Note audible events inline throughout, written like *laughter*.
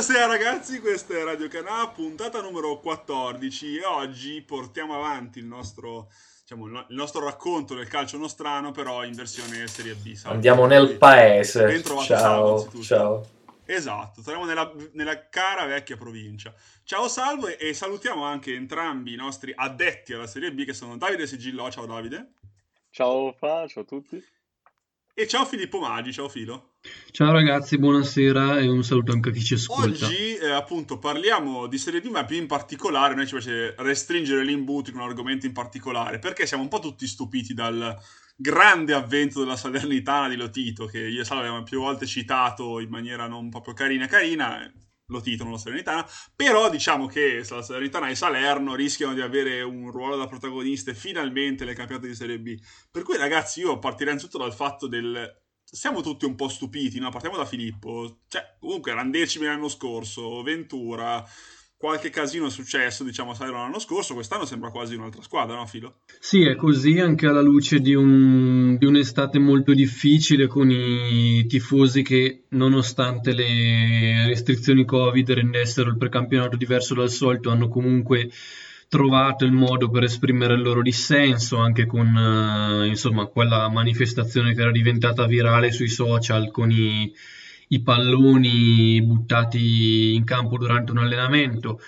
Buonasera ragazzi, questa è Radio Canà, puntata numero 14 e oggi portiamo avanti il nostro, diciamo, il nostro racconto del calcio nostrano però in versione Serie B. Salve. Andiamo nel paese. Ciao, ciao. Esatto, saremo nella, nella, cara vecchia provincia. Ciao Salvo e salutiamo anche entrambi i nostri addetti alla Serie B che sono Davide Sigillo. Ciao Davide. Ciao Fa, ciao a tutti. E ciao Filippo Maggi, ciao Filo. Ciao ragazzi, buonasera e un saluto anche a chi ci ascolta. Oggi eh, appunto parliamo di Serie B, ma più in particolare noi ci piace restringere l'imbuto in un argomento in particolare, perché siamo un po' tutti stupiti dal grande avvento della Salernitana di Lotito, che io e Salvo abbiamo più volte citato in maniera non proprio carina carina, Lotito, non la Salernitana, però diciamo che la Salernitana e Salerno rischiano di avere un ruolo da protagoniste finalmente nel campionato di Serie B. Per cui ragazzi io partirei innanzitutto dal fatto del... Siamo tutti un po' stupiti, no? Partiamo da Filippo. Cioè, comunque erano decimi l'anno scorso, Ventura, qualche casino è successo, diciamo, sai, l'anno scorso, quest'anno sembra quasi un'altra squadra, no Filo? Sì, è così anche alla luce di, un, di un'estate molto difficile con i tifosi che, nonostante le restrizioni Covid rendessero il precampionato diverso dal solito, hanno comunque trovato il modo per esprimere il loro dissenso anche con uh, insomma quella manifestazione che era diventata virale sui social con i i palloni buttati in campo durante un allenamento.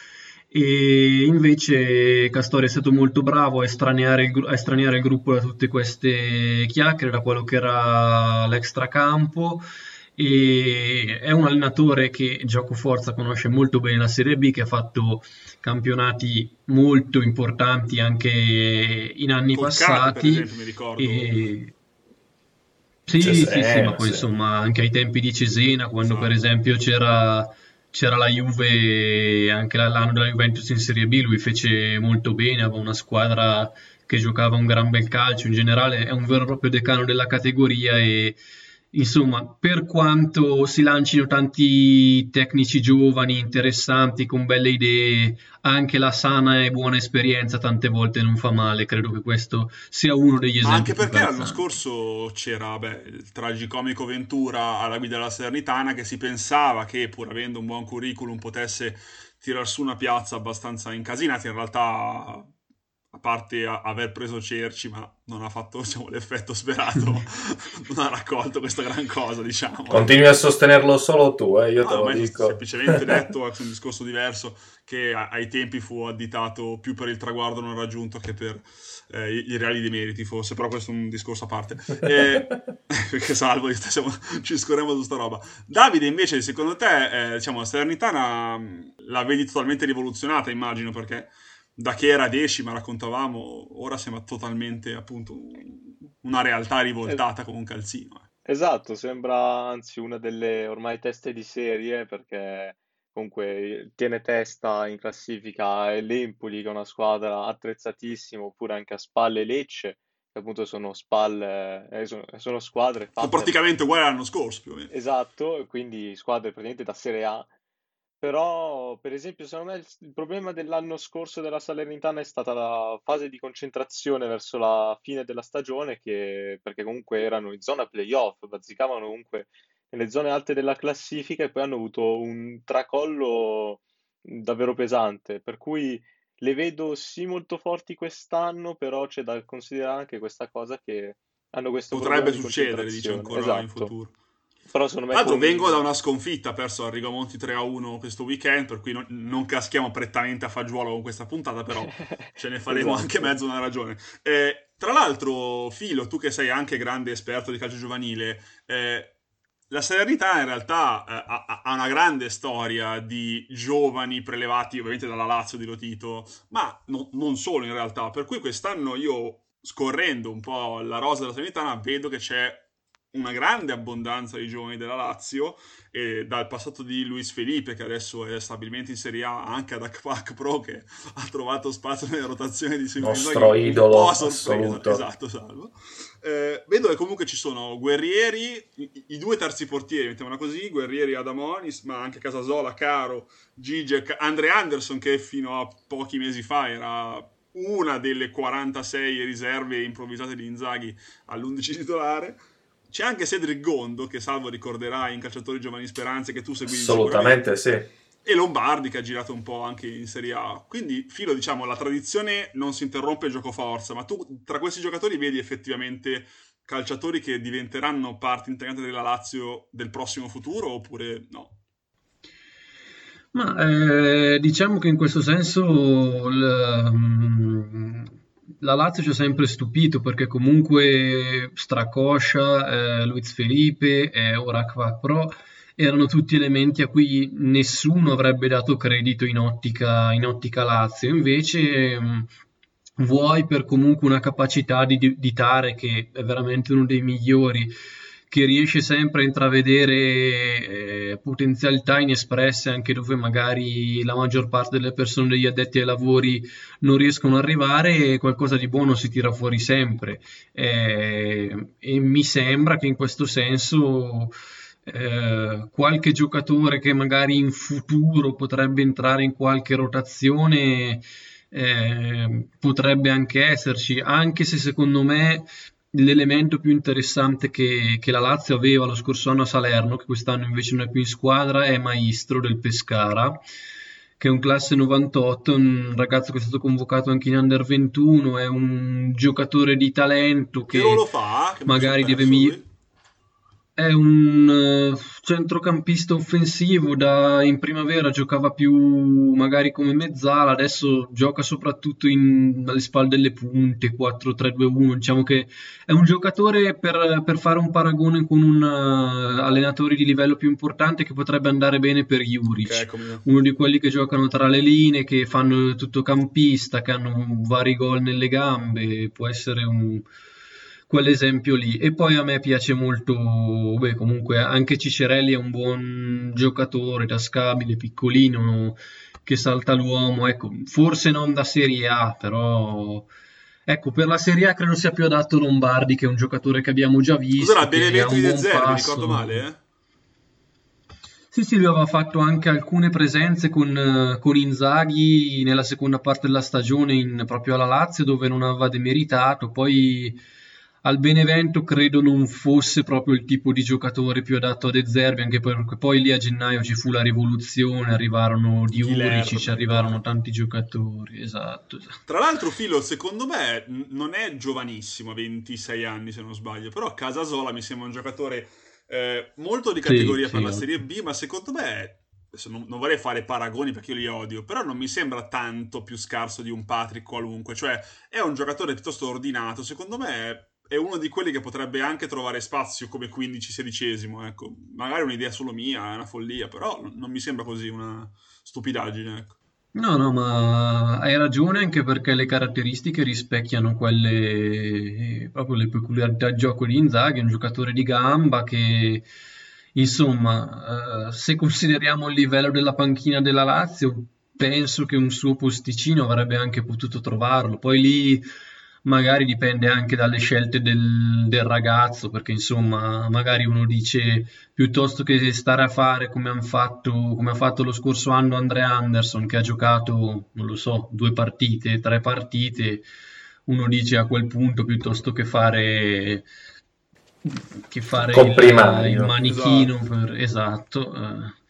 E invece Castori è stato molto bravo a estraneare, il, a estraneare il gruppo da tutte queste chiacchiere, da quello che era l'extracampo. E è un allenatore che gioco forza conosce molto bene la Serie B che ha fatto campionati molto importanti anche in anni Con passati. Carpi, esempio, mi ricordo. E sì, sì, sì, sì, ma poi insomma anche ai tempi di Cesena, quando per esempio c'era, c'era la Juve, anche l'anno della Juventus in Serie B, lui fece molto bene, aveva una squadra che giocava un gran bel calcio, in generale è un vero e proprio decano della categoria e Insomma, per quanto si lancino tanti tecnici giovani, interessanti, con belle idee, anche la sana e buona esperienza tante volte non fa male. Credo che questo sia uno degli esempi. Ma anche perché l'anno scorso c'era beh, il tragicomico Ventura alla guida della Sernitana che si pensava che, pur avendo un buon curriculum, potesse tirar su una piazza abbastanza incasinata. In realtà a parte a- aver preso Cerci, ma non ha fatto *laughs* diciamo, l'effetto sperato, *laughs* non ha raccolto questa gran cosa, diciamo. Continui a sostenerlo solo tu, eh? io te no, lo dico. semplicemente *laughs* detto, è un discorso diverso, che a- ai tempi fu additato più per il traguardo non raggiunto che per eh, i-, i reali demeriti, forse, però questo è un discorso a parte. E... perché salvo, stiamo... ci scorremo su sta roba. Davide, invece, secondo te, eh, diciamo, la Salernitana la vedi totalmente rivoluzionata, immagino, perché da che era decima, raccontavamo, ora siamo totalmente appunto una realtà rivoltata come un calzino. Eh. Esatto, sembra anzi una delle ormai teste di serie perché comunque tiene testa in classifica l'Empoli che è una squadra attrezzatissima oppure anche a spalle Lecce che appunto sono spalle, eh, sono, sono, squadre fatte... praticamente uguali all'anno scorso più o meno. Esatto, quindi squadre praticamente da Serie A però, per esempio, secondo me il, il problema dell'anno scorso della Salernitana è stata la fase di concentrazione verso la fine della stagione, che, perché comunque erano in zona playoff, bazzicavano comunque nelle zone alte della classifica e poi hanno avuto un tracollo davvero pesante, per cui le vedo sì molto forti quest'anno, però c'è da considerare anche questa cosa che hanno questo Potrebbe problema di succedere, dice ancora in Esatto. futuro. Però secondo me con- vengo da una sconfitta, perso a Rigamonti 3-1 questo weekend, per cui non, non caschiamo prettamente a fagiolo con questa puntata, però *laughs* ce ne faremo Esatto. anche mezzo una ragione. Eh, tra l'altro, Filo, tu che sei anche grande esperto di calcio giovanile, eh, la Salernitana in realtà eh, ha, ha una grande storia di giovani prelevati ovviamente dalla Lazio di Lotito, ma no- non solo in realtà, per cui quest'anno io scorrendo un po' la rosa della Salernitana vedo che c'è una grande abbondanza di giovani della Lazio e dal passato di Luis Felipe che adesso è stabilmente in Serie A anche ad ACPAC Pro che *laughs* ha trovato spazio nelle rotazioni di Simone Nostro idolo sorpresa. assoluto. esatto salvo Eh, vedo che comunque ci sono Guerrieri i, i due terzi portieri mettiamola così Guerrieri Adamonis ma anche Casasola Caro Gigec Andre Anderson che fino a pochi mesi fa era una delle 46 riserve improvvisate di Inzaghi all'11 titolare c'è anche Cedric Gondo, che Salvo ricorderà in Calciatori Giovani Speranze, che tu segui Assolutamente, sì. E Lombardi, che ha girato un po' anche in Serie A. Quindi, Filo, diciamo, la tradizione non si interrompe il gioco forza, ma tu tra questi giocatori vedi effettivamente calciatori che diventeranno parte integrante della Lazio del prossimo futuro oppure no? Ma eh, diciamo che in questo senso l, mm, la Lazio ci ha sempre stupito perché comunque Stracoscia, eh, Luiz Felipe e Orakva Pro erano tutti elementi a cui nessuno avrebbe dato credito in ottica, in ottica Lazio. Invece mm, vuoi per comunque una capacità di, di Tare che è veramente uno dei migliori che riesce sempre a intravedere eh, potenzialità inespresse anche dove magari la maggior parte delle persone degli addetti ai lavori non riescono ad arrivare e qualcosa di buono si tira fuori sempre. Eh, e mi sembra che in questo senso eh, qualche giocatore che magari in futuro potrebbe entrare in qualche rotazione eh, potrebbe anche esserci, anche se secondo me l'elemento più interessante che, che, la Lazio aveva lo scorso anno a Salerno, che quest'anno invece non è più in squadra, è Maestro del Pescara, che è un classe 98, un ragazzo che è stato convocato anche in Under 21, è un giocatore di talento che, che magari deve migliorare è un uh, centrocampista offensivo, da, in primavera giocava più magari come mezzala, adesso gioca soprattutto in, alle spalle delle punte, 4-3-2-1, diciamo che è un giocatore per, per fare un paragone con un uh, allenatore di livello più importante che potrebbe andare bene per Juric, okay, uno di quelli che giocano tra le linee, che fanno tutto campista, che hanno vari gol nelle gambe, può essere un quell'esempio lì. E poi a me piace molto, beh, comunque anche Cicerelli è un buon giocatore, tascabile, piccolino, che salta l'uomo, ecco, forse non da Serie A, però... Ecco, per la Serie A credo sia più adatto Lombardi, che è un giocatore che abbiamo già visto. Cos'era, Benevento di Zerbi, mi ricordo male, eh? Sì, sì, lui aveva fatto anche alcune presenze con, con, Inzaghi nella seconda parte della stagione in, proprio alla Lazio dove non aveva demeritato, poi al Benevento credo non fosse proprio il tipo di giocatore più adatto ad Ezerbi, anche perché poi lì a gennaio ci fu la rivoluzione, arrivarono di Urici, ci arrivarono tanti giocatori, esatto, esatto. Tra l'altro Filo, secondo me non è giovanissimo, 26 anni se non sbaglio, però Casasola mi sembra un giocatore eh, molto di categoria sì, per sì, la Serie B, ma secondo me adesso non, non, vorrei fare paragoni perché io li odio, però non mi sembra tanto più scarso di un Patrick qualunque, cioè è un giocatore piuttosto ordinato, secondo me è uno di quelli che potrebbe anche trovare spazio come 15-16esimo, ecco. Magari è un'idea solo mia, è una follia, però non mi sembra così una stupidaggine, ecco. No, no, ma hai ragione anche perché le caratteristiche rispecchiano quelle, proprio le peculiarità del gioco di Inzaghi, un giocatore di gamba che, insomma, eh, se consideriamo il livello della panchina della Lazio, penso che un suo posticino avrebbe anche potuto trovarlo. Poi lì magari dipende anche dalle scelte del, del, ragazzo, perché insomma, magari uno dice piuttosto che stare a fare come, fatto, come ha fatto lo scorso anno Andrea Anderson, che ha giocato, non lo so, due partite, tre partite, uno dice a quel punto piuttosto che fare che fare il, il, manichino esatto, per, esatto eh,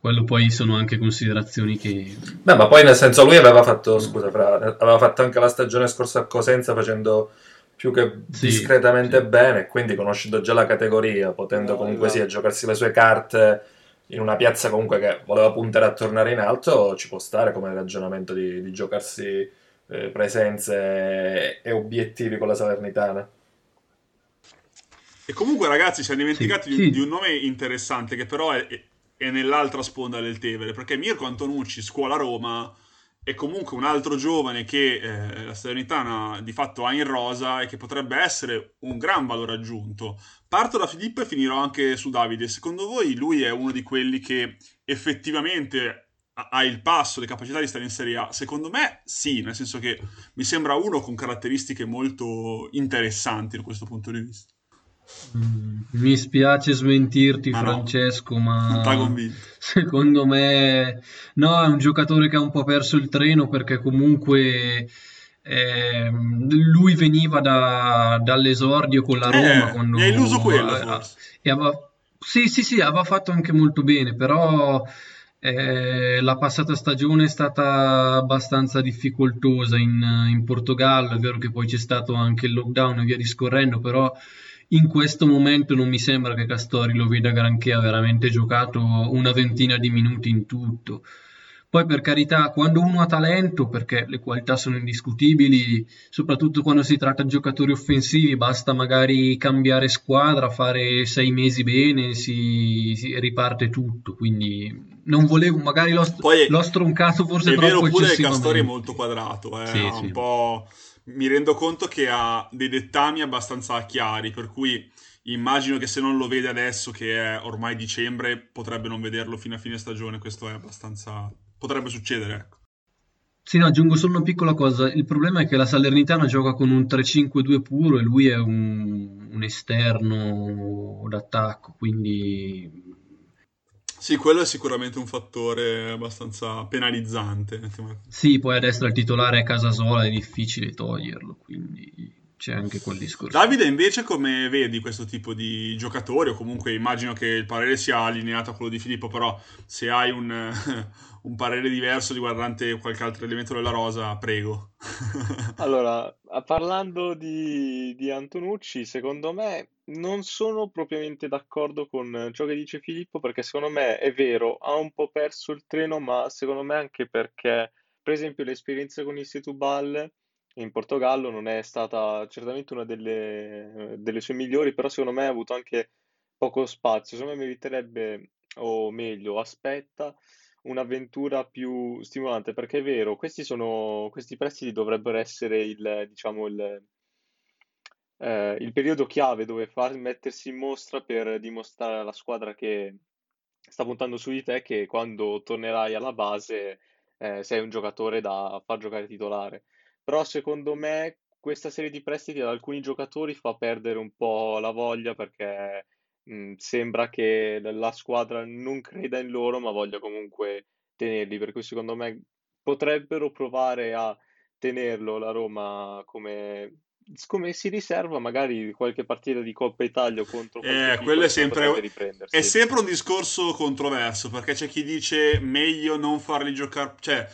quello poi sono anche considerazioni che... Beh, ma poi nel senso lui aveva fatto, scusa, Fra, aveva fatto anche la stagione scorsa a Cosenza facendo più che sì, discretamente sì. bene, quindi conoscendo già la categoria, potendo no, comunque esatto. sia giocarsi le sue carte in una piazza comunque che voleva puntare a tornare in alto, ci può stare come ragionamento di, di giocarsi eh, presenze e obiettivi con la Salernitana. E comunque ragazzi, siamo dimenticati sì, di, di, un nome interessante che però è, e nell'altra sponda del Tevere, perché Mirko Antonucci, scuola Roma, è comunque un altro giovane che eh, la Salernitana di fatto ha in rosa e che potrebbe essere un gran valore aggiunto. Parto da Filippo e finirò anche su Davide. Secondo voi lui è uno di quelli che effettivamente ha il passo, le capacità di stare in Serie A? Secondo me sì, nel senso che mi sembra uno con caratteristiche molto interessanti da questo punto di vista. Mi spiace smentirti, ah, Francesco, no. ma secondo me no, è un giocatore che ha un po' perso il treno perché comunque eh, lui veniva da, dall'esordio con la Roma. Eh, quando, hai illuso quello, forse. E aveva, sì, sì, sì, aveva fatto anche molto bene, però eh, la passata stagione è stata abbastanza difficoltosa in, in, Portogallo, è vero che poi c'è stato anche il lockdown e via discorrendo, però in questo momento non mi sembra che Castori lo veda granché, ha veramente giocato una ventina di minuti in tutto. Poi per carità, quando uno ha talento, perché le qualità sono indiscutibili, soprattutto quando si tratta di giocatori offensivi, basta magari cambiare squadra, fare sei mesi bene, si, si riparte tutto. Quindi non volevo, magari l'ho, Poi l'ho stroncato forse è troppo È vero pure che Castori è molto quadrato, eh, sì, un sì. po'... Mi rendo conto che ha dei dettami abbastanza chiari, per cui immagino che se non lo vede adesso, che è ormai dicembre, potrebbe non vederlo fino a fine stagione. Questo è abbastanza potrebbe succedere. Ecco. Sì, no, aggiungo solo una piccola cosa. Il problema è che la Salernitana gioca con un 3-5-2 puro e lui è un, un esterno d'attacco, quindi... Sì, quello è sicuramente un fattore abbastanza penalizzante. Sì, poi a destra il titolare è Casasola, è difficile toglierlo, quindi c'è anche quel discorso. Davide, invece, come vedi questo tipo di giocatori? O comunque immagino che il parere sia allineato a quello di Filippo, però se hai un, un parere diverso riguardante qualche altro elemento della rosa, prego. *laughs* allora, parlando di, di Antonucci, secondo me non sono propriamente d'accordo con ciò che dice Filippo, perché secondo me è vero, ha un po' perso il treno, ma secondo me anche perché, per esempio, l'esperienza con il Setúbal in Portogallo non è stata certamente una delle, delle sue migliori, però secondo me ha avuto anche poco spazio. Secondo me meriterebbe, o meglio, aspetta un'avventura più stimolante, perché è vero, questi, sono, questi prestiti dovrebbero essere il, diciamo, il, eh, il periodo chiave dove far mettersi in mostra per dimostrare alla squadra che sta puntando su di te che quando tornerai alla base eh, sei un giocatore da far giocare titolare. Però secondo me questa serie di prestiti ad alcuni giocatori fa perdere un po' la voglia perché mh, sembra che la squadra non creda in loro ma voglia comunque tenerli, per cui secondo me potrebbero provare a tenerlo la Roma come, come si riserva magari qualche partita di Coppa Italia contro eh, quello è sempre, è sempre un discorso controverso perché c'è chi dice meglio non farli giocare cioè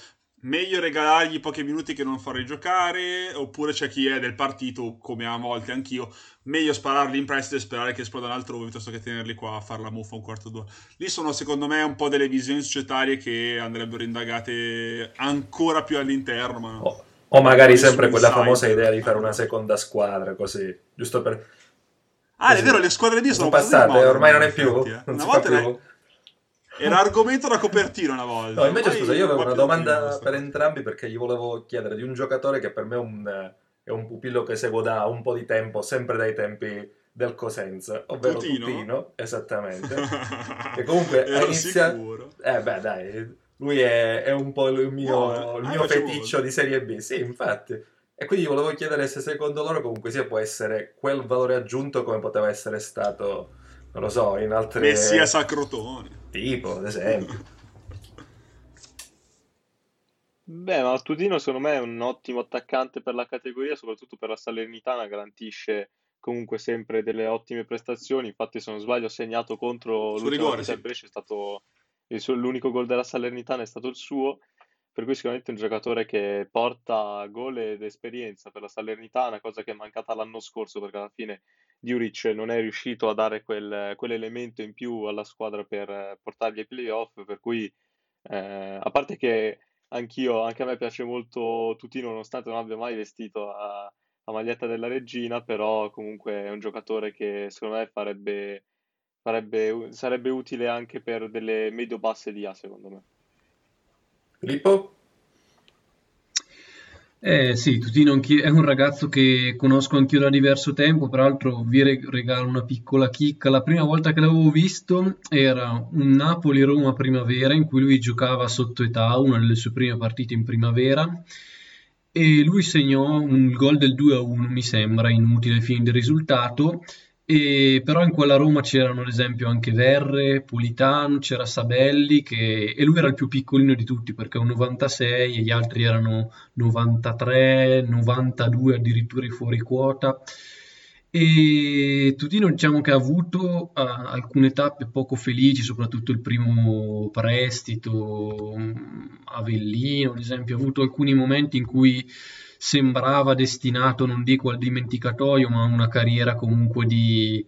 meglio regalargli pochi minuti che non farli giocare, oppure c'è chi è del partito, come a volte anch'io, meglio spararli in prestito e sperare che esplodano altrove piuttosto che tenerli qua a fare la muffa un quarto d'ora. Lì sono secondo me un po' delle visioni societarie che andrebbero indagate ancora più all'interno. Ma... O, o magari sempre quella famosa idea di fare una seconda squadra, così, giusto per... Ah, così. è vero, le squadre lì sono, sono passate, ormai non è più. Effetti, eh. Una volta più. Era argomento da copertina una volta. No, invece Poi scusa, io avevo una domanda per entrambi perché gli volevo chiedere di un giocatore che per me è un, è un pupillo che seguo da un po' di tempo, sempre dai tempi del Cosenza, ovvero Tutino, Tutino esattamente. *laughs* che comunque ha iniziato... Eh beh dai, lui è, è un po' il mio, oh, il mio feticcio di Serie B, sì infatti. E quindi volevo chiedere se secondo loro comunque sia può essere quel valore aggiunto come poteva essere stato, non lo so, in altre... Messia Sacrotone. Tipo, ad esempio. Beh, ma Tutino secondo me è un ottimo attaccante per la categoria, soprattutto per la Salernitana, garantisce comunque sempre delle ottime prestazioni. Infatti, se non sbaglio, ha segnato contro l'ultimo sì. Brescia, è stato suo, l'unico gol della Salernitana è stato il suo. Per cui sicuramente è un giocatore che porta gol ed esperienza per la Salernitana, cosa che è mancata l'anno scorso, perché alla fine Juric non è riuscito a dare quel, quell'elemento in più alla squadra per portargli ai playoff, per cui eh, a parte che anch'io, anche a me piace molto Tutino, nonostante non abbia mai vestito la, la maglietta della regina, però comunque è un giocatore che secondo me farebbe, farebbe, sarebbe utile anche per delle medio-basse di A, secondo me. Filippo? Eh sì, Tutino è un ragazzo che conosco anch'io da diverso tempo, peraltro vi regalo una piccola chicca. La prima volta che l'avevo visto era un Napoli-Roma primavera in cui lui giocava sotto età, una delle sue prime partite in primavera, e lui segnò un gol del 2-1, mi sembra, inutile ai fini del risultato, E, però in quella Roma c'erano ad esempio anche Verre, Pulitano, c'era Sabelli che, e lui era il più piccolino di tutti perché è un 96 e gli altri erano 93, 92 addirittura fuori quota e Tutino diciamo che ha avuto uh, alcune tappe poco felici, soprattutto il primo prestito, um, Avellino ad esempio, ha avuto alcuni momenti in cui sembrava destinato, non dico al dimenticatoio, ma a una carriera comunque di,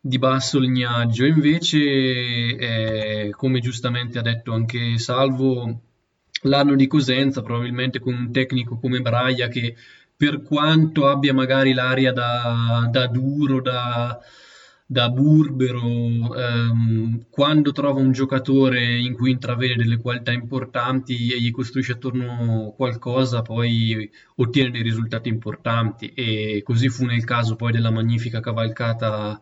di basso lignaggio. Invece, eh, come giustamente ha detto anche Salvo, l'anno di Cosenza, probabilmente con un tecnico come Braia che per quanto abbia magari l'aria da, da duro, da, da burbero, ehm, quando trova un giocatore in cui intravede delle qualità importanti e gli costruisce attorno qualcosa, poi ottiene dei risultati importanti. E così fu nel caso poi della magnifica cavalcata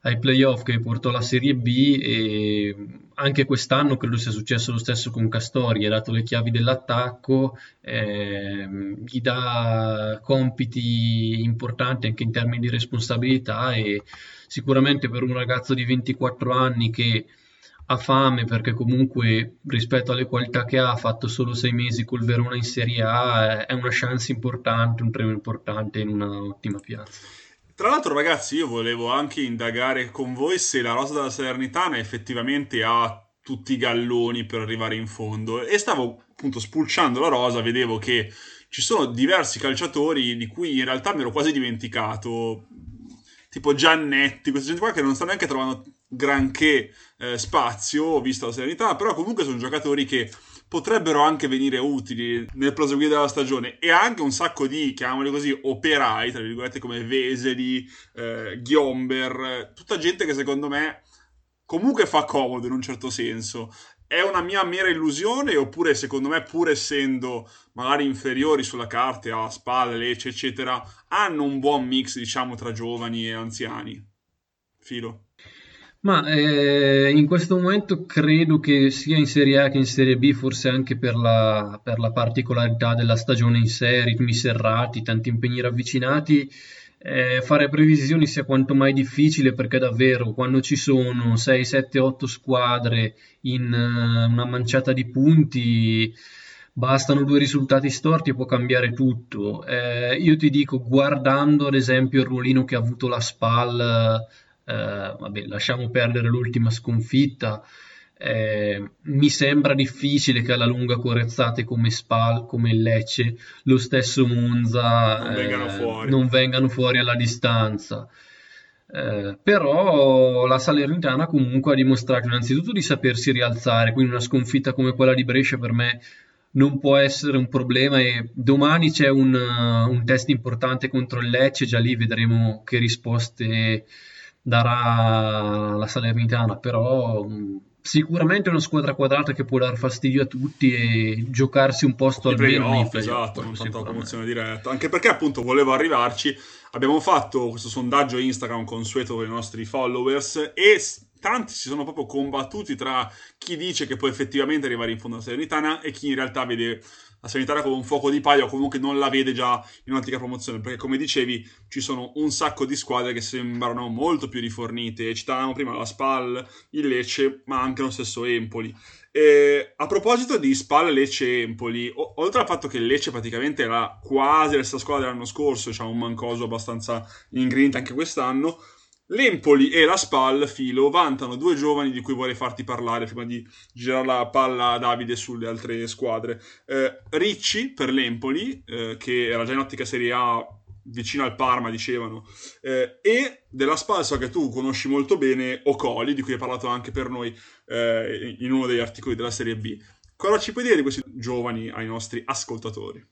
ai playoff che portò la Serie B e anche quest'anno credo sia successo lo stesso con Castori, ha dato le chiavi dell'attacco, eh, gli dà compiti importanti anche in termini di responsabilità e sicuramente per un ragazzo di 24 anni che ha fame perché comunque rispetto alle qualità che ha, ha fatto solo sei mesi col Verona in Serie A, è una chance importante, un premio importante in una ottima piazza. Tra l'altro, ragazzi, io volevo anche indagare con voi se la rosa della Salernitana effettivamente ha tutti i galloni per arrivare in fondo. E stavo appunto spulciando la rosa, vedevo che ci sono diversi calciatori di cui in realtà mi ero quasi dimenticato, tipo Giannetti, questa gente qua che non stanno neanche trovando granché eh, spazio, visto la Salernitana, però comunque sono giocatori che potrebbero anche venire utili nel proseguire della stagione e anche un sacco di, chiamiamoli così, operai, tra virgolette come Veseli, eh, Ghiomber, tutta gente che secondo me comunque fa comodo in un certo senso. È una mia mera illusione oppure secondo me pur essendo magari inferiori sulla carta a spalle, Lecce eccetera, hanno un buon mix diciamo tra giovani e anziani? Filo. Ma eh, in questo momento credo che sia in Serie A che in Serie B, forse anche per la, per la particolarità della stagione in sé, ritmi serrati, tanti impegni ravvicinati, eh, fare previsioni sia quanto mai difficile perché davvero quando ci sono 6, 7, 8 squadre in uh, una manciata di punti bastano due risultati storti e può cambiare tutto. Eh, io ti dico, guardando ad esempio il ruolino che ha avuto la SPAL eh, vabbè, lasciamo perdere l'ultima sconfitta. Eh, mi sembra difficile che alla lunga corezzate come Spal, come Lecce, lo stesso Monza non vengano, eh, fuori. non vengano fuori alla distanza. Eh, però la Salernitana comunque ha dimostrato innanzitutto di sapersi rialzare, quindi una sconfitta come quella di Brescia per me non può essere un problema e domani c'è un, un test importante contro il Lecce, già lì vedremo che risposte darà la Salernitana, però mh, sicuramente è una squadra quadrata che può dar fastidio a tutti e giocarsi un posto almeno nei play esatto, non tanta promozione diretta, anche perché appunto volevo arrivarci, abbiamo fatto questo sondaggio Instagram consueto con i nostri followers e tanti si sono proprio combattuti tra chi dice che può effettivamente arrivare in fondo alla Salernitana e chi in realtà vede la sanitaria come un fuoco di paio comunque non la vede già in un'antica promozione perché come dicevi ci sono un sacco di squadre che sembrano molto più rifornite. Citavamo prima la Spal, il Lecce ma anche lo stesso Empoli. E a proposito di Spal, Lecce e Empoli o- oltre al fatto che Lecce praticamente era quasi la stessa squadra dell'anno scorso diciamo un mancoso abbastanza in grinta anche quest'anno L'Empoli e la Spal, Filo, vantano due giovani di cui vorrei farti parlare prima di girare la palla a Davide sulle altre squadre. Eh, Ricci per l'Empoli, eh, che era già in ottica Serie A vicino al Parma, dicevano, eh, e della Spal so che tu conosci molto bene Ocoli, di cui hai parlato anche per noi eh, in uno degli articoli della Serie B. Cosa ci puoi dire di questi giovani ai nostri ascoltatori?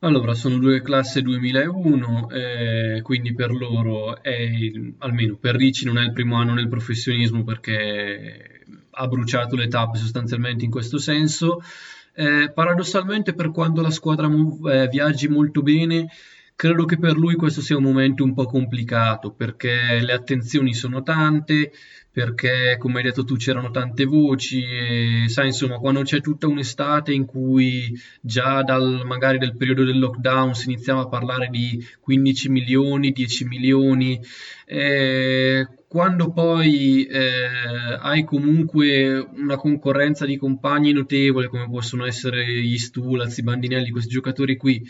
Allora, sono due classe 2001, eh, quindi per loro, è, almeno per Ricci, non è il primo anno nel professionismo perché ha bruciato le tappe sostanzialmente in questo senso. Eh, paradossalmente, per quando la squadra eh, viaggi molto bene, credo che per lui questo sia un momento un po' complicato perché le attenzioni sono tante, perché come hai detto tu c'erano tante voci e sai insomma quando c'è tutta un'estate in cui già dal magari del periodo del lockdown si iniziava a parlare di 15 milioni, 10 milioni, eh, quando poi eh, hai comunque una concorrenza di compagni notevole come possono essere gli Stulaz, i Bandinelli, questi giocatori qui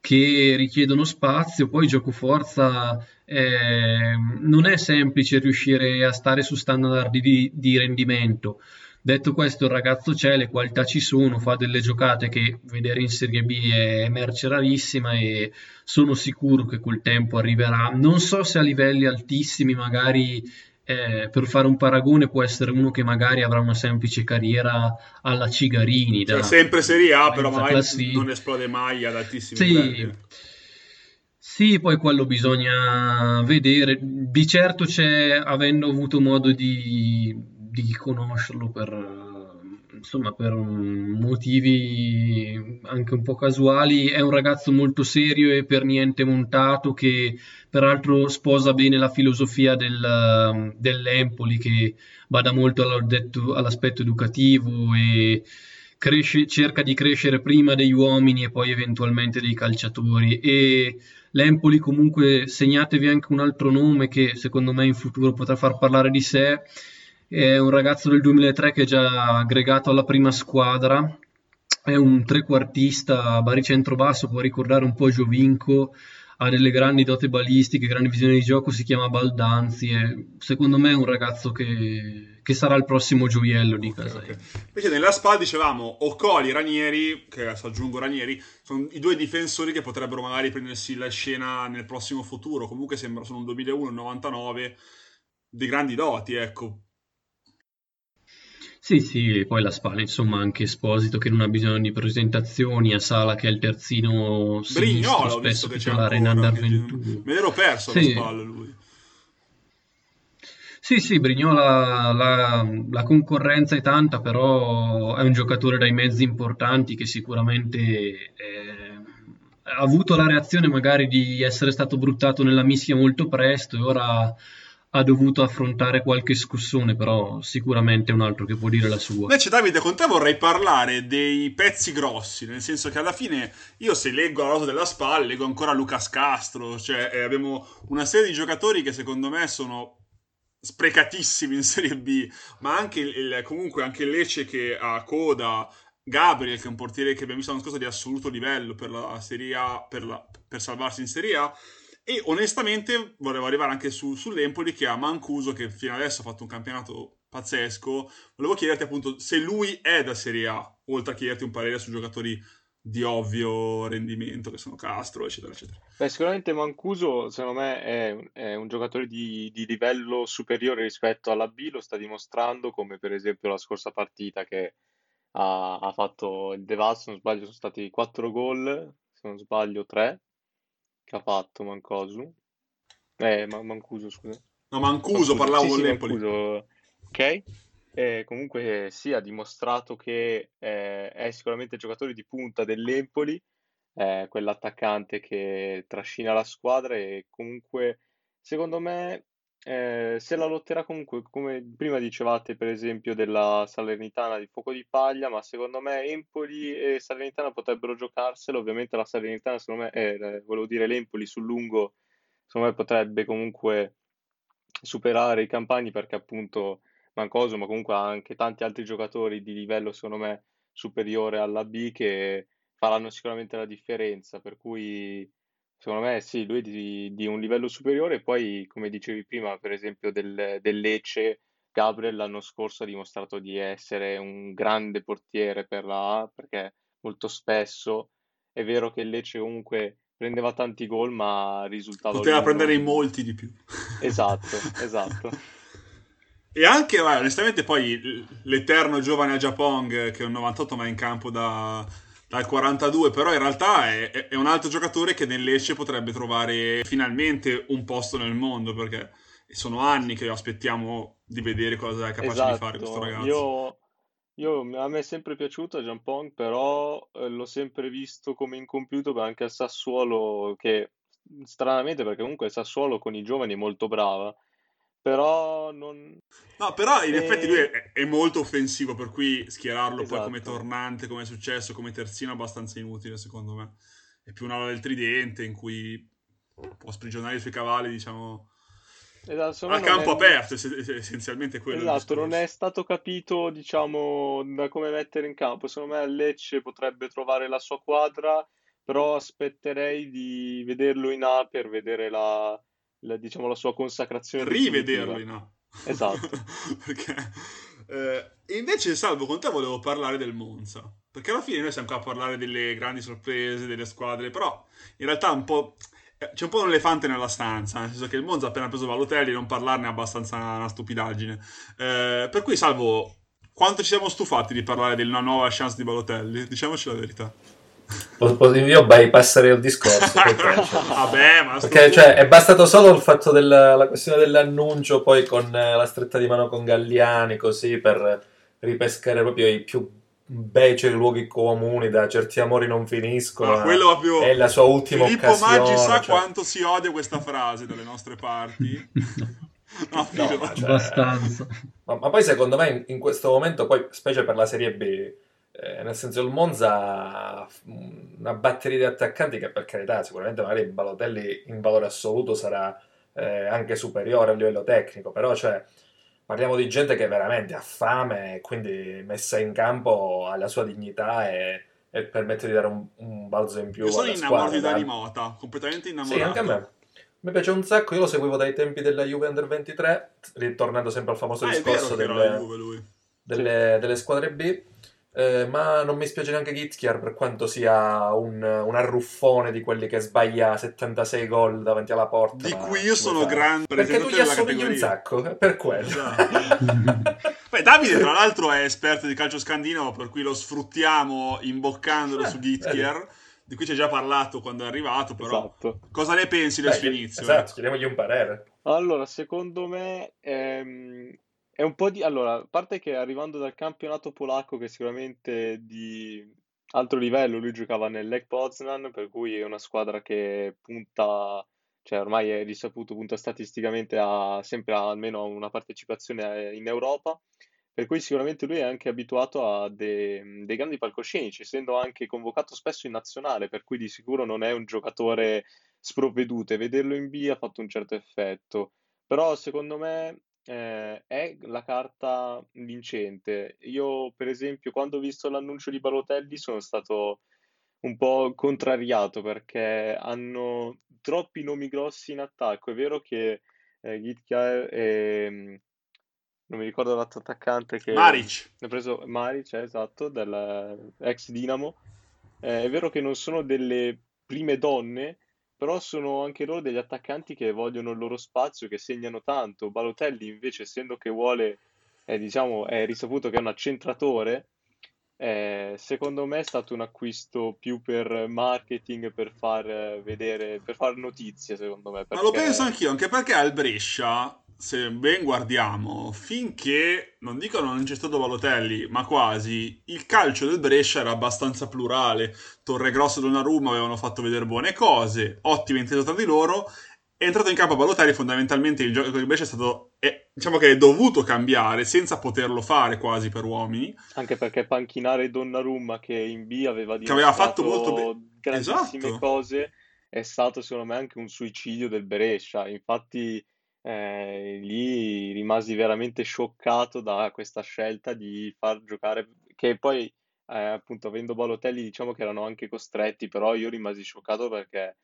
che richiedono spazio, poi gioco forza eh, non è semplice riuscire a stare su standard di, di, rendimento. Detto questo, il ragazzo c'è, le qualità ci sono, fa delle giocate che vedere in Serie B è merce rarissima e sono sicuro che col tempo arriverà. Non so se a livelli altissimi, magari eh, per fare un paragone, può essere uno che magari avrà una semplice carriera alla Cigarini. Cioè, da, sempre Serie A, però classi... non esplode mai ad altissimi sì. livelli. Sì, poi quello bisogna vedere. Di certo c'è, avendo avuto modo di, di conoscerlo per, insomma, per motivi anche un po' casuali, è un ragazzo molto serio e per niente montato che peraltro sposa bene la filosofia del, dell'Empoli che bada molto all'aspetto educativo e cresce, cerca di crescere prima degli uomini e poi eventualmente dei calciatori e l'Empoli comunque segnatevi anche un altro nome che secondo me in futuro potrà far parlare di sé. È un ragazzo del 2003 che è già aggregato alla prima squadra, è un trequartista baricentro-basso, può ricordare un po' Giovinco, ha delle grandi dote balistiche, grandi visioni di gioco, si chiama Baldanzi e secondo me è un ragazzo che, che sarà il prossimo gioiello di. Okay, okay. Invece nella SPA dicevamo Ocoli, Ranieri, che adesso aggiungo Ranieri, sono i due difensori che potrebbero magari prendersi la scena nel prossimo futuro, comunque sembra sono un 2001, un 99 di grandi doti, ecco. Sì, sì, poi la spalla, insomma, anche Esposito che non ha bisogno di presentazioni, a Sala che è il terzino Brignolo, sinistro, spesso titolare in Under 21. Me l'ero perso sì. la spalla lui. Sì, sì, Brignola la, la, concorrenza è tanta, però è un giocatore dai mezzi importanti che sicuramente eh, ha avuto la reazione magari di essere stato bruttato nella mischia molto presto e ora ha dovuto affrontare qualche scussone, però sicuramente un altro che può dire la sua. Invece Davide, con te vorrei parlare dei pezzi grossi, nel senso che alla fine io se leggo la rosa della spalla, leggo ancora Lucas Castro, cioè eh, abbiamo una serie di giocatori che secondo me sono sprecatissimi in Serie B, ma anche il, comunque anche Lecce che ha coda, Gabriel che è un portiere che abbiamo visto l'anno scorso di assoluto livello per la Serie A, per, la, per salvarsi in Serie A, e onestamente volevo arrivare anche su, sull'Empoli che ha Mancuso, che fino adesso ha fatto un campionato pazzesco. Volevo chiederti appunto se lui è da Serie A, oltre a chiederti un parere su giocatori di ovvio rendimento che sono Castro, eccetera, eccetera. Beh, sicuramente Mancuso, secondo me, è, è un giocatore di, di, livello superiore rispetto alla B, lo sta dimostrando, come per esempio la scorsa partita che ha, ha fatto il Devas, se non sbaglio sono stati 4 gol, se non sbaglio 3, che ha fatto Mancosu. Eh, Ma- Mancuso, scusa. No, Mancuso, Mancuso. parlavo sì, con sì, l'Empoli. Mancuso. Ok. Eh, comunque sì, ha dimostrato che eh, è sicuramente il giocatore di punta dell'Empoli, eh, quell'attaccante che trascina la squadra e comunque secondo me eh, se la lotterà comunque, come prima dicevate, per esempio, della Salernitana di fuoco di paglia, ma secondo me Empoli e Salernitana potrebbero giocarselo. Ovviamente la Salernitana, secondo me, eh, volevo dire l'Empoli sul lungo, secondo me potrebbe comunque superare i campagni perché appunto Mancoso, ma comunque anche tanti altri giocatori di livello, secondo me, superiore alla B che faranno sicuramente la differenza. Per cui Secondo me sì, lui di, di un livello superiore. Poi, come dicevi prima, per esempio del, del Lecce, Gabriel l'anno scorso ha dimostrato di essere un grande portiere per la A, perché molto spesso è vero che il Lecce comunque prendeva tanti gol, ma risultava... Poteva prendere in molti di più. Esatto, *laughs* esatto. E anche, onestamente, poi l'eterno giovane Ajapong, che è un 98 ma è in campo da dal 42, però in realtà è, è, un altro giocatore che nell'Esce potrebbe trovare finalmente un posto nel mondo, perché sono anni che aspettiamo di vedere cosa è capace esatto. di fare questo ragazzo. Io Io, a me è sempre piaciuto Jampong, però eh, l'ho sempre visto come incompiuto anche al Sassuolo, che stranamente, perché comunque il Sassuolo con i giovani è molto brava, però non... No, però in e... effetti lui è, è, molto offensivo, per cui schierarlo esatto. poi come esatto. tornante, come è successo, come terzino è abbastanza inutile secondo me. È più una del tridente in cui può sprigionare i suoi cavalli, diciamo Esatto, a campo è... aperto, essenzialmente quello. Esatto, non è stato capito, diciamo, da come mettere in campo. Secondo me Lecce potrebbe trovare la sua quadra, però aspetterei di vederlo in A per vedere la, la, diciamo, la sua consacrazione. Rivederlo in A. Esatto. *laughs* Perché... Eh, e invece, Salvo, con te volevo parlare del Monza. Perché alla fine noi siamo qua a parlare delle grandi sorprese, delle squadre, però in realtà un po' Eh, c'è un po' un elefante nella stanza, nel senso che il Monza ha appena preso Valutelli, non parlarne è abbastanza una stupidaggine. Eh, per cui, Salvo, quanto ci siamo stufati di parlare della nuova chance di Balotelli? Diciamoci la verità. Io bypasserei il discorso. *laughs* Vabbè, ma perché cioè, è bastato solo il fatto della questione dell'annuncio, poi con la stretta di mano con Galliani, così per ripescare proprio i più beceri luoghi comuni da certi amori non finiscono ah, quello proprio... è la sua ultima Filippo occasione Maggi sa cioè... quanto si odia questa frase dalle nostre parti? *laughs* No, no ma, cioè... abbastanza. Ma, ma, poi secondo me in, in, questo momento poi specie per la Serie B eh, nel senso il Monza ha una batteria di attaccanti che per carità sicuramente magari Balotelli in valore assoluto sarà eh, anche superiore a livello tecnico però cioè Parliamo di gente che veramente ha fame e quindi messa in campo ha la sua dignità e, e permette di dare un, un, balzo in più. Io sono innamorato di Dani Mota, completamente innamorato. Sì, anche a me. Mi piace un sacco, io lo seguivo dai tempi della Juve Under 23, ritornando sempre al famoso ah, discorso delle, delle, delle, squadre B. Eh, ma non mi spiace neanche Gitkiar per quanto sia un, un, arruffone di quelli che sbaglia 76 gol davanti alla porta. Di cui io sono grande perché tu gli assomigli un sacco, per quello. Esatto. *laughs* Beh, Davide, tra l'altro, è esperto di calcio scandinavo, per cui lo sfruttiamo imboccandolo eh, su Gitkiar. Di cui ci hai già parlato quando è arrivato, però esatto. cosa ne pensi del Beh, suo inizio? Esatto, chiediamogli un parere. Allora, secondo me ehm, è un po' di... Allora, a parte che arrivando dal campionato polacco, che sicuramente di alto livello, lui giocava nel Lech Poznan, per cui è una squadra che punta, cioè ormai è risaputo, punta statisticamente a sempre a almeno una partecipazione in Europa, per cui sicuramente lui è anche abituato a de- dei grandi palcoscenici, essendo anche convocato spesso in nazionale, per cui di sicuro non è un giocatore sprovveduto e vederlo in B ha fatto un certo effetto. Però secondo me eh, è la carta vincente. Io, per esempio, quando ho visto l'annuncio di Balotelli sono stato un po' contrariato perché hanno troppi nomi grossi in attacco. È vero che eh, Gitka e mm, non mi ricordo l'altro attaccante che Maric. ha preso Maric, eh, esatto, dell'ex Dinamo. Eh, è vero che non sono delle prime donne, però sono anche loro degli attaccanti che vogliono il loro spazio, che segnano tanto. Balotelli invece, essendo che vuole, eh, diciamo, è risaputo che è un accentratore, eh, secondo me è stato un acquisto più per marketing, per far vedere, per far notizie, secondo me. Perché... Ma lo penso anch'io, anche perché al Brescia se ben guardiamo, finché non dico non c'è stato Balotelli, ma quasi, il calcio del Brescia era abbastanza plurale. Torregrosso e Donnarumma avevano fatto vedere buone cose, ottime intese tra di loro. È entrato in campo Balotelli, fondamentalmente il gioco del Brescia è stato, è, diciamo che è dovuto cambiare senza poterlo fare quasi per uomini. Anche perché panchinare Donnarumma che in B aveva che aveva fatto molto bene grandissime esatto. cose è stato secondo me anche un suicidio del Brescia. Infatti eh, lì rimasi veramente scioccato da questa scelta di far giocare, che poi eh, appunto avendo Balotelli diciamo che erano anche costretti, però io rimasi scioccato perché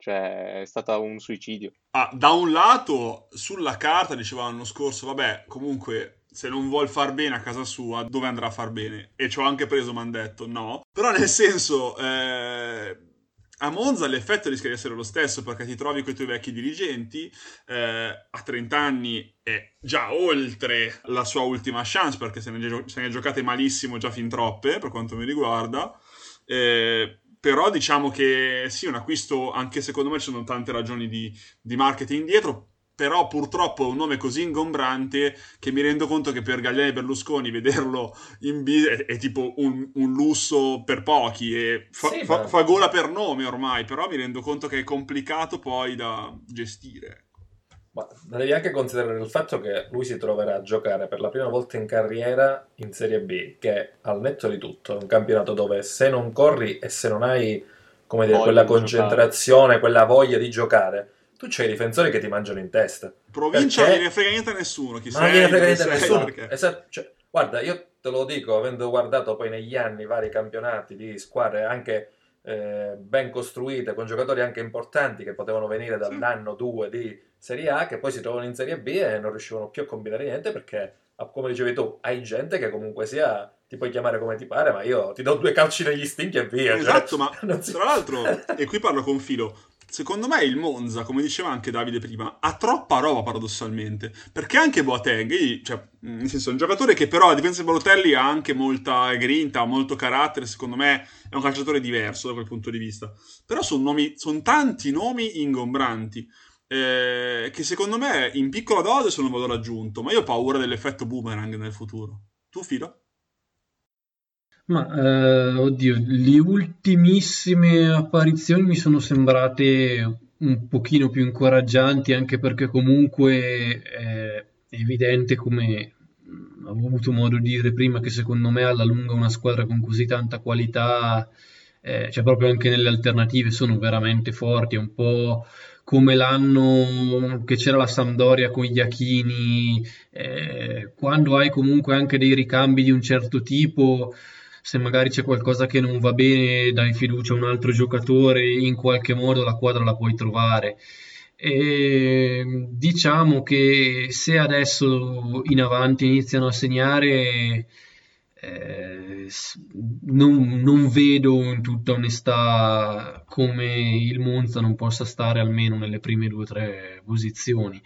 cioè, è stato un suicidio. Ah, da un lato, sulla carta diceva l'anno scorso, vabbè, comunque se non vuol far bene a casa sua, dove andrà a far bene? E ci ho anche preso, mi hanno detto no. Però nel senso, eh, a Monza l'effetto rischia di essere lo stesso perché ti trovi con i tuoi vecchi dirigenti, eh, a 30 anni è già oltre la sua ultima chance perché se ne, gio- se ne giocate malissimo già fin troppe per quanto mi riguarda. Eh, però diciamo che sì, un acquisto, anche secondo me ci sono tante ragioni di, di marketing dietro, però purtroppo è un nome così ingombrante che mi rendo conto che per Galliani e Berlusconi vederlo in B è, è tipo un, un, lusso per pochi e fa, sì, fa, fa, gola per nome ormai, però mi rendo conto che è complicato poi da gestire. Ma devi anche considerare il fatto che lui si troverà a giocare per la prima volta in carriera in Serie B, che al netto di tutto è un campionato dove se non corri e se non hai come dire, quella concentrazione, giocare. quella voglia di giocare, tu c'hai i difensori che ti mangiano in testa. Provincia non gliene frega niente a nessuno. Chi ma non gliene frega niente a nessuno. Esatto. Cioè, guarda, io te lo dico, avendo guardato poi negli anni vari campionati di squadre anche eh, ben costruite, con giocatori anche importanti che potevano venire dall'anno 2 di Serie A, che poi si trovano in Serie B e non riuscivano più a combinare niente perché, come dicevi tu, hai gente che comunque sia ti puoi chiamare come ti pare, ma io ti do due calci negli stinchi e via. Cioè, esatto, cioè, ma *laughs* si... tra l'altro, *laughs* e qui parlo con filo, secondo me il Monza, come diceva anche Davide prima, ha troppa roba paradossalmente. Perché anche Boateng, cioè, nel senso, è un giocatore che però a differenza di Balotelli ha anche molta grinta, molto carattere, secondo me è un calciatore diverso da quel punto di vista. Però sono, sono tanti nomi ingombranti. Eh, che secondo me in piccola dose sono un valore aggiunto, ma io ho paura dell'effetto boomerang nel futuro. Tu, Filo? Ma eh, oddio, le ultimissime apparizioni mi sono sembrate un pochino più incoraggianti, anche perché comunque è evidente come avevo avuto modo di dire prima che secondo me alla lunga una squadra con così tanta qualità, eh, cioè proprio anche nelle alternative sono veramente forti, è un po' come l'anno che c'era la Sampdoria con gli Achini, eh, quando hai comunque anche dei ricambi di un certo tipo se magari c'è qualcosa che non va bene, dai fiducia a un altro giocatore, in qualche modo la quadra la puoi trovare. E diciamo che se adesso in avanti iniziano a segnare, eh, non, non, vedo in tutta onestà come il Monza non possa stare almeno nelle prime due o tre posizioni.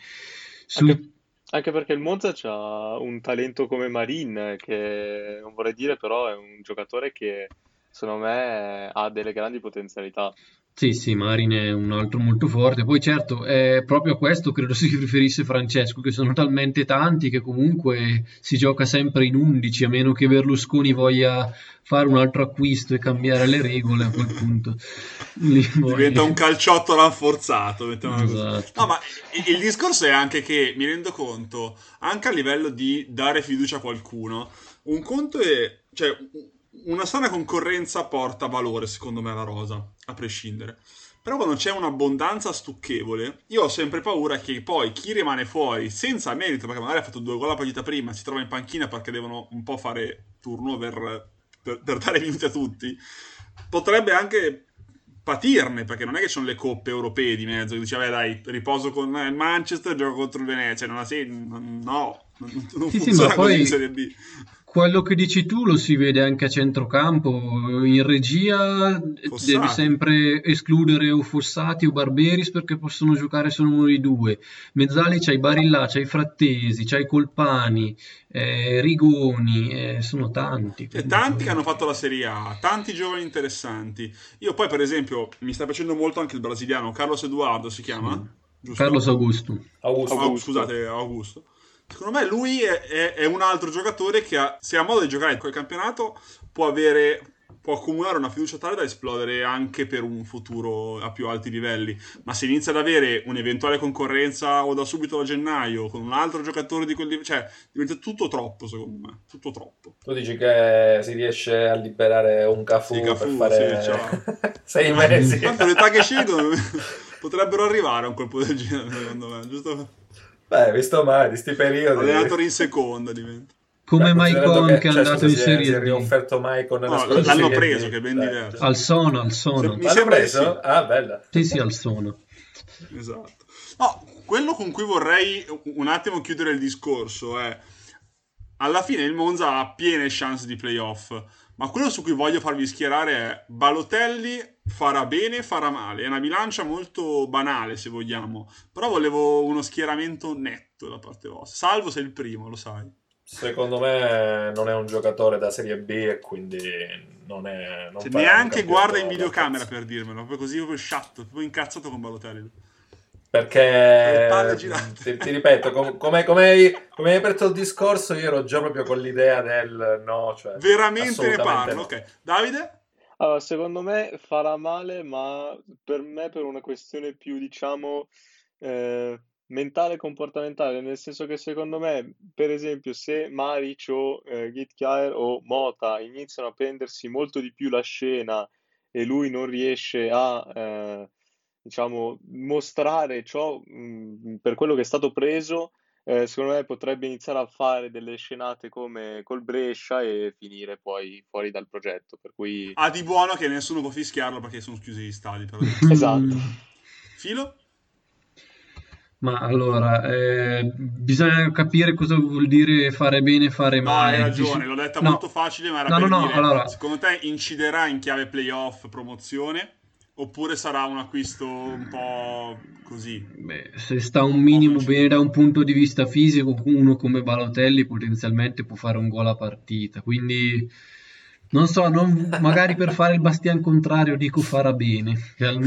Su... Anche anche perché il Monza ha un talento come Marin, che non vorrei dire, però è un giocatore che secondo me ha delle grandi potenzialità. Sì, sì, Marin è un altro molto forte. Poi certo, è proprio a questo credo *laughs* si riferisse Francesco, che sono talmente tanti che comunque si gioca sempre in 11, a meno che Berlusconi voglia fare un altro acquisto e cambiare le regole a quel punto. Diventa un calciotto rafforzato. Esatto. No, ma il discorso è anche che mi rendo conto, anche a livello di dare fiducia a qualcuno, un conto è... Cioè, una sana concorrenza porta valore, secondo me, alla rosa, a prescindere. Però quando c'è un'abbondanza stucchevole, io ho sempre paura che poi chi rimane fuori senza merito, perché magari ha fatto due gol la partita prima, si trova in panchina perché devono un po' fare turnover per, per dare minuti a tutti, potrebbe anche patirne, perché non è che ci sono le coppe europee di mezzo, che dice, vabbè dai, riposo con il Manchester, gioco contro il Venezia, non ha senso, no, non, non sì, funziona sì, così in Serie B. Quello che dici tu lo si vede anche a centrocampo, in regia Fossati. devi sempre escludere o Fossati o Barberis perché possono giocare solo uno dei due. Mezzali c'hai Barilla, c'hai Frattesi, c'hai Colpani, eh, Rigoni, eh, sono tanti. E tanti che hanno fatto la Serie A, tanti giovani interessanti. Io poi per esempio mi sta piacendo molto anche il brasiliano, Carlos Eduardo si chiama? Sì. Carlos Augusto. Augusto. Augusto. Scusate, Augusto Secondo me lui è, è, è un altro giocatore che ha, se ha modo di giocare in quel campionato può avere può accumulare una fiducia tale da esplodere anche per un futuro a più alti livelli. Ma se inizia ad avere un'eventuale concorrenza o da subito a gennaio con un altro giocatore di quel livello, cioè diventa tutto troppo, secondo me. Tutto troppo. Tu dici che si riesce a liberare un Cafu, sì, Cafu per fare sì, *laughs* sei mesi. Tanto l'età che scelgono *laughs* potrebbero arrivare a un colpo del genere, secondo me, giusto? Beh, visto mai, di sti periodi. Allenatore in seconda diventa. Come Maicon che, che è cioè, andato in Serie D. Si è riofferto Maicon nella no, L'hanno preso, che è ben diverso. Al sono, al sono. Mi l'hanno preso? Sì. Ah, bella. Sì, sì, al sono. Esatto. No, quello con cui vorrei un attimo chiudere il discorso è... Alla fine il Monza ha piene chance di playoff ma quello su cui voglio farvi schierare è Balotelli farà bene, farà male. È una bilancia molto banale, se vogliamo. Però volevo uno schieramento netto da parte vostra. Salvo sei il primo, lo sai. Secondo me non è un giocatore da Serie B e quindi non è... Non cioè, neanche guarda in videocamera per dirmelo, proprio così proprio sciatto, proprio incazzato con Balotelli. Perché ti, ti, ripeto, com, come, come, hai, come, hai, aperto il discorso, io ero già proprio con l'idea del no. Cioè, Veramente ne parlo, no. ok. Davide? Allora, secondo me farà male, ma per me per una questione più, diciamo, eh, mentale e comportamentale, nel senso che secondo me, per esempio, se Maric o eh, Gitkier o Mota iniziano a prendersi molto di più la scena e lui non riesce a... Eh, diciamo, mostrare ciò mh, per quello che è stato preso, eh, secondo me potrebbe iniziare a fare delle scenate come col Brescia e finire poi fuori dal progetto. Per cui... Ha di buono che nessuno può fischiarlo perché sono chiusi gli stadi. *laughs* esatto. Filo? Ma allora, eh, bisogna capire cosa vuol dire fare bene e fare male. No, hai ragione, l'ho detta no. molto facile, ma era no, per no, dire, allora... secondo te inciderà in chiave playoff promozione? Oppure sarà un acquisto un po' così? Beh, se sta un minimo bene da un punto di vista fisico, uno come Balotelli potenzialmente può fare un gol a partita. Quindi non so, non, magari per fare il bastian contrario dico farà bene. dai,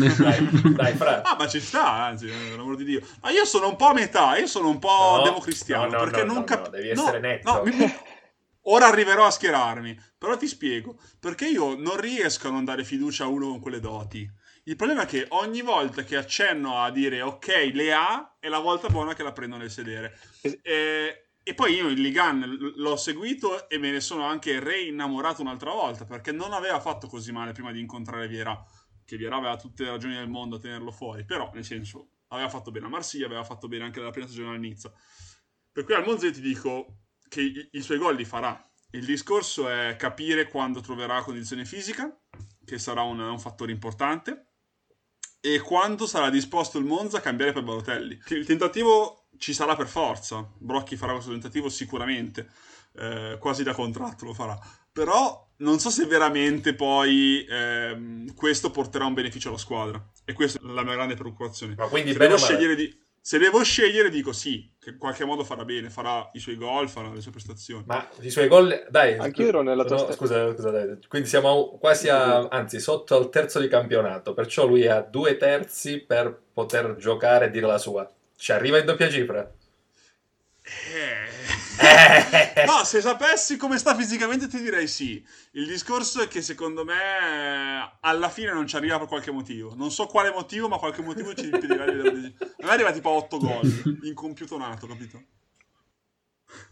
dai Ah, ma ci sta, anzi, per l'amor di Dio. Ma io sono un po' a metà, io sono un po' no, democristiano, no, no, perché non capisco... devi essere netto. Mi... Ora arriverò a schierarmi, però ti spiego, perché io non riesco a non dare fiducia a uno con quelle doti. Il problema è che ogni volta che accenno a dire ok, le ha, è la volta buona che la prendo nel sedere. E, e poi io il Ligan l'ho seguito e me ne sono anche reinnamorato un'altra volta, perché non aveva fatto così male prima di incontrare Viera, che Viera aveva tutte le ragioni del mondo a tenerlo fuori, però nel senso aveva fatto bene a Marsiglia, aveva fatto bene anche nella prima stagione a Nizza. Per cui al Monza ti dico che i, i suoi gol li farà. Il discorso è capire quando troverà condizione fisica, che sarà un, un fattore importante e quando sarà disposto il Monza a cambiare per Balotelli. Il tentativo ci sarà per forza, Brocchi farà questo tentativo sicuramente, eh, quasi da contratto lo farà, però non so se veramente poi ehm, questo porterà un beneficio alla squadra. E questa è la mia grande preoccupazione. Ma quindi se devo scegliere di se devo scegliere, dico sì, che in qualche modo farà bene, farà i suoi gol, farà le sue prestazioni. Ma i suoi gol, dai. Anch'io ero nella tua no, scusa, scusa, dai. Quindi siamo quasi a, anzi, sotto al terzo di campionato, perciò lui ha due terzi per poter giocare e dire la sua. Ci arriva in doppia cifra? Eh eh. *laughs* no, se sapessi come sta fisicamente ti direi sì. Il discorso è che secondo me alla fine non ci arriva per qualche motivo. Non so quale motivo, ma qualche motivo ci impedirà di vedere. A me arriva tipo a 8 gol, incompiutonato, capito?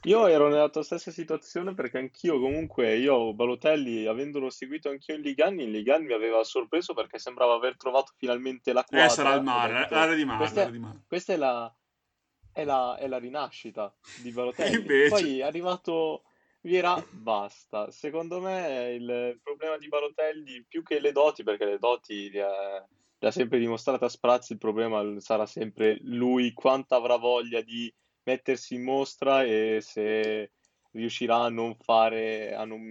Io ero nella tua stessa situazione perché anch'io comunque, io Balotelli, avendolo seguito anch'io in Ligan, in Ligan mi aveva sorpreso perché sembrava aver trovato finalmente la quadra. Eh, sarà il mare, l'area di mare. Questa, di mare. questa è la è la, è la rinascita di Balotelli. *laughs* Invece... Poi è arrivato Viera, basta. Secondo me il problema di Balotelli, più che le doti, perché le doti le ha, le ha sempre dimostrate a sprazzi, il problema sarà sempre lui, quanto avrà voglia di mettersi in mostra e se riuscirà a non fare, a non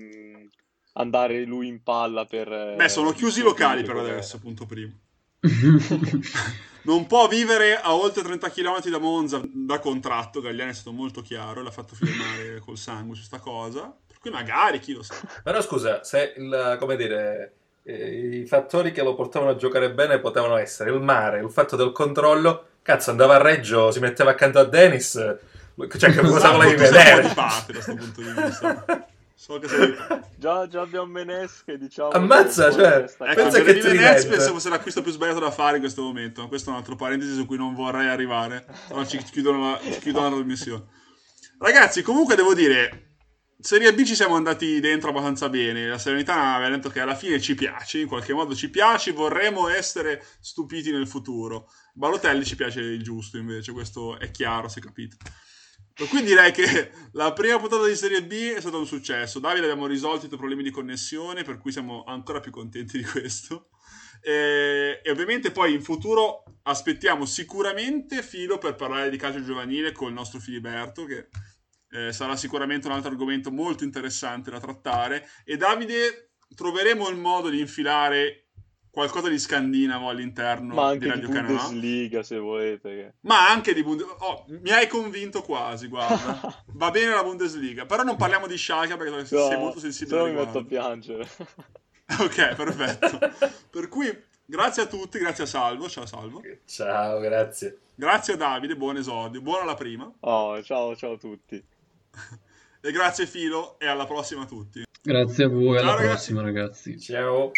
andare lui in palla per... Beh, sono chiusi i locali per adesso, punto primo. *laughs* non può vivere a oltre 30 km da Monza da contratto. Gagliani è stato molto chiaro, l'ha fatto firmare *laughs* col sangue su sta cosa. Per cui magari chi lo sa. Però scusa, se il, come dire, eh, i fattori che lo portavano a giocare bene potevano essere il mare, il fatto del controllo. Cazzo, andava a Reggio, si metteva accanto a Dennis. Cioè, che cosa volevi vedere? da questo punto di vista. *laughs* So che sei... *laughs* già, già abbiamo Menes che diciamo... Ammazza, cioè... Ecco, pensa che ti Menes penso fosse l'acquisto più sbagliato da fare in questo momento. Ma questo è un altro parentesi su cui non vorrei arrivare. No, ci chiudono la, ci chiudono la trasmissione. Ragazzi, comunque devo dire... Serie B ci siamo andati dentro abbastanza bene. La Serenità aveva detto che alla fine ci piace, in qualche modo ci piace, vorremmo essere stupiti nel futuro. Balotelli ci piace il giusto, invece, questo è chiaro, si è capito. Per direi che *laughs* la prima puntata di Serie B è stato un successo. Davide abbiamo risolto i tuoi problemi di connessione, per cui siamo ancora più contenti di questo. E, e, ovviamente poi in futuro aspettiamo sicuramente Filo per parlare di calcio giovanile con il nostro Filiberto, che eh, sarà sicuramente un altro argomento molto interessante da trattare. E Davide troveremo il modo di infilare qualcosa di scandinavo all'interno Ma anche di Radio di Bundesliga, se volete. Ma anche di Bundesliga. Oh, mi hai convinto quasi, guarda. *laughs* Va bene la Bundesliga, però non parliamo di Schalke perché no, sei molto sensibile Se no mi metto a piangere. *laughs* ok, perfetto. *laughs* per cui Grazie a tutti, grazie a Salvo. Ciao Salvo. Ciao, grazie. Grazie a Davide, buon esordio. Buona la prima. Oh, ciao, ciao a tutti. e grazie Filo e alla prossima a tutti. Grazie a voi, ciao, alla ragazzi. prossima ragazzi. Ciao.